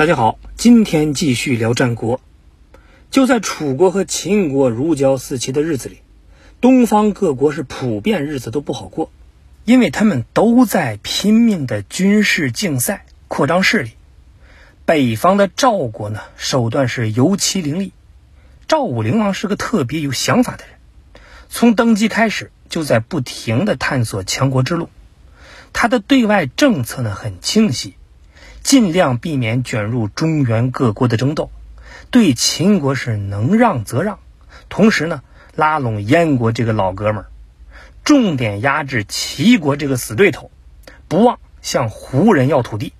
大家好，今天继续聊战国。就在楚国和秦国如胶似漆的日子里，东方各国是普遍日子都不好过，因为他们都在拼命的军事竞赛、扩张势力。北方的赵国呢，手段是尤其凌厉。赵武灵王是个特别有想法的人，从登基开始就在不停的探索强国之路。他的对外政策呢很清晰。尽量避免卷入中原各国的争斗，对秦国是能让则让，同时呢拉拢燕国这个老哥们儿，重点压制齐国这个死对头，不忘向胡人要土地。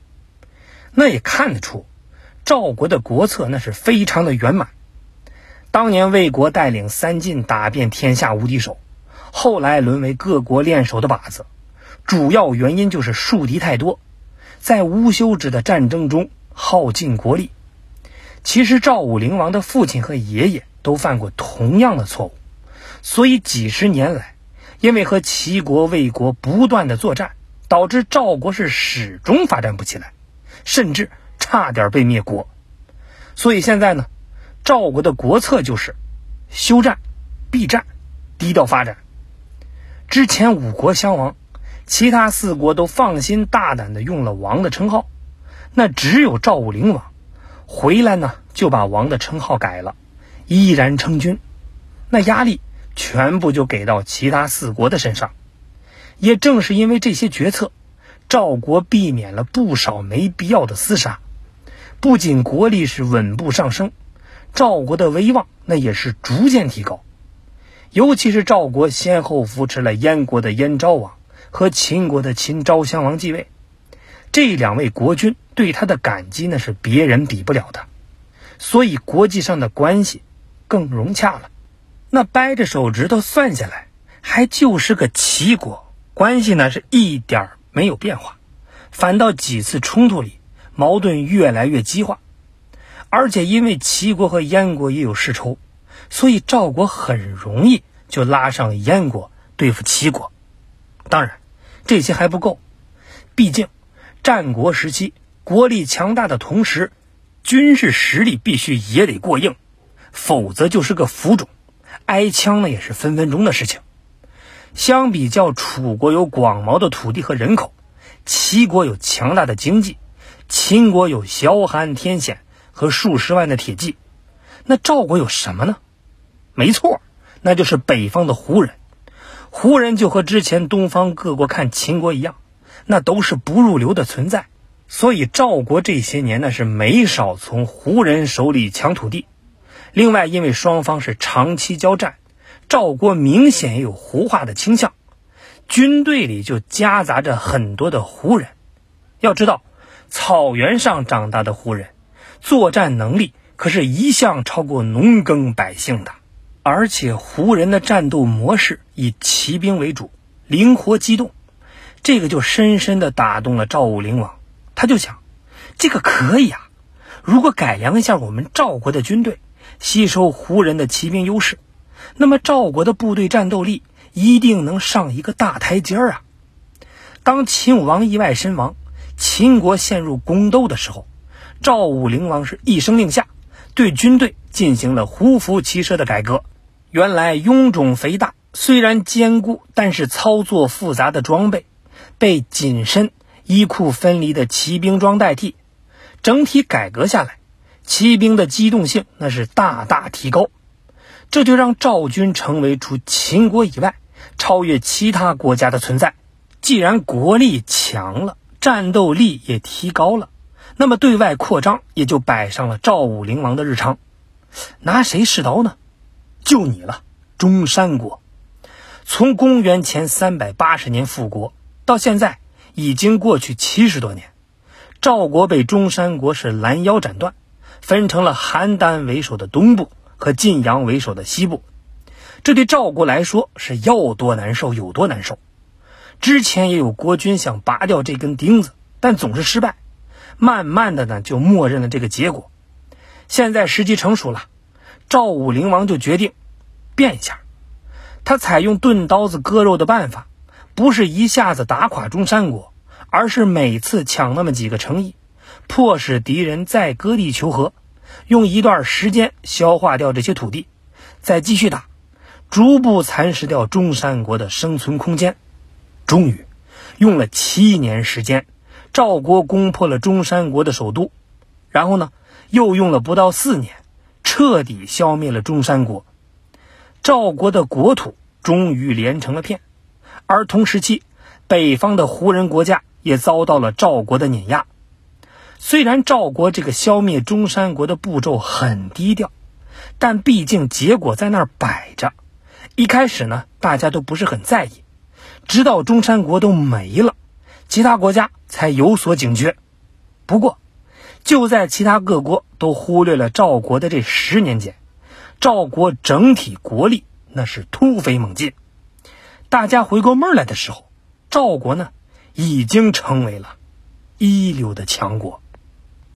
那也看得出，赵国的国策那是非常的圆满。当年魏国带领三晋打遍天下无敌手，后来沦为各国练手的靶子，主要原因就是树敌太多。在无休止的战争中耗尽国力。其实赵武灵王的父亲和爷爷都犯过同样的错误，所以几十年来，因为和齐国、魏国不断的作战，导致赵国是始终发展不起来，甚至差点被灭国。所以现在呢，赵国的国策就是休战、避战、低调发展。之前五国相王。其他四国都放心大胆的用了王的称号，那只有赵武灵王回来呢，就把王的称号改了，依然称君。那压力全部就给到其他四国的身上。也正是因为这些决策，赵国避免了不少没必要的厮杀，不仅国力是稳步上升，赵国的威望那也是逐渐提高。尤其是赵国先后扶持了燕国的燕昭王。和秦国的秦昭襄王继位，这两位国君对他的感激呢是别人比不了的，所以国际上的关系更融洽了。那掰着手指头算下来，还就是个齐国，关系呢是一点没有变化，反倒几次冲突里矛盾越来越激化，而且因为齐国和燕国也有世仇，所以赵国很容易就拉上燕国对付齐国。当然。这些还不够，毕竟战国时期国力强大的同时，军事实力必须也得过硬，否则就是个浮肿，挨枪呢也是分分钟的事情。相比较楚国有广袤的土地和人口，齐国有强大的经济，秦国有崤函天险和数十万的铁骑，那赵国有什么呢？没错，那就是北方的胡人。胡人就和之前东方各国看秦国一样，那都是不入流的存在。所以赵国这些年那是没少从胡人手里抢土地。另外，因为双方是长期交战，赵国明显有胡化的倾向，军队里就夹杂着很多的胡人。要知道，草原上长大的胡人，作战能力可是一向超过农耕百姓的。而且胡人的战斗模式以骑兵为主，灵活机动，这个就深深的打动了赵武灵王。他就想，这个可以啊，如果改良一下我们赵国的军队，吸收胡人的骑兵优势，那么赵国的部队战斗力一定能上一个大台阶儿啊！当秦武王意外身亡，秦国陷入宫斗的时候，赵武灵王是一声令下，对军队进行了胡服骑射的改革。原来臃肿肥大，虽然坚固，但是操作复杂的装备被紧身、衣裤分离的骑兵装代替。整体改革下来，骑兵的机动性那是大大提高，这就让赵军成为除秦国以外超越其他国家的存在。既然国力强了，战斗力也提高了，那么对外扩张也就摆上了赵武灵王的日常。拿谁试刀呢？就你了，中山国。从公元前三百八十年复国到现在，已经过去七十多年。赵国被中山国是拦腰斩断，分成了邯郸为首的东部和晋阳为首的西部。这对赵国来说是要多难受有多难受。之前也有国君想拔掉这根钉子，但总是失败。慢慢的呢，就默认了这个结果。现在时机成熟了。赵武灵王就决定变一下，他采用钝刀子割肉的办法，不是一下子打垮中山国，而是每次抢那么几个城邑，迫使敌人再割地求和，用一段时间消化掉这些土地，再继续打，逐步蚕食掉中山国的生存空间。终于，用了七年时间，赵国攻破了中山国的首都，然后呢，又用了不到四年，彻底消灭了中山国。赵国的国土终于连成了片，而同时期，北方的胡人国家也遭到了赵国的碾压。虽然赵国这个消灭中山国的步骤很低调，但毕竟结果在那儿摆着。一开始呢，大家都不是很在意，直到中山国都没了，其他国家才有所警觉。不过，就在其他各国都忽略了赵国的这十年间。赵国整体国力那是突飞猛进，大家回过闷来的时候，赵国呢已经成为了一流的强国。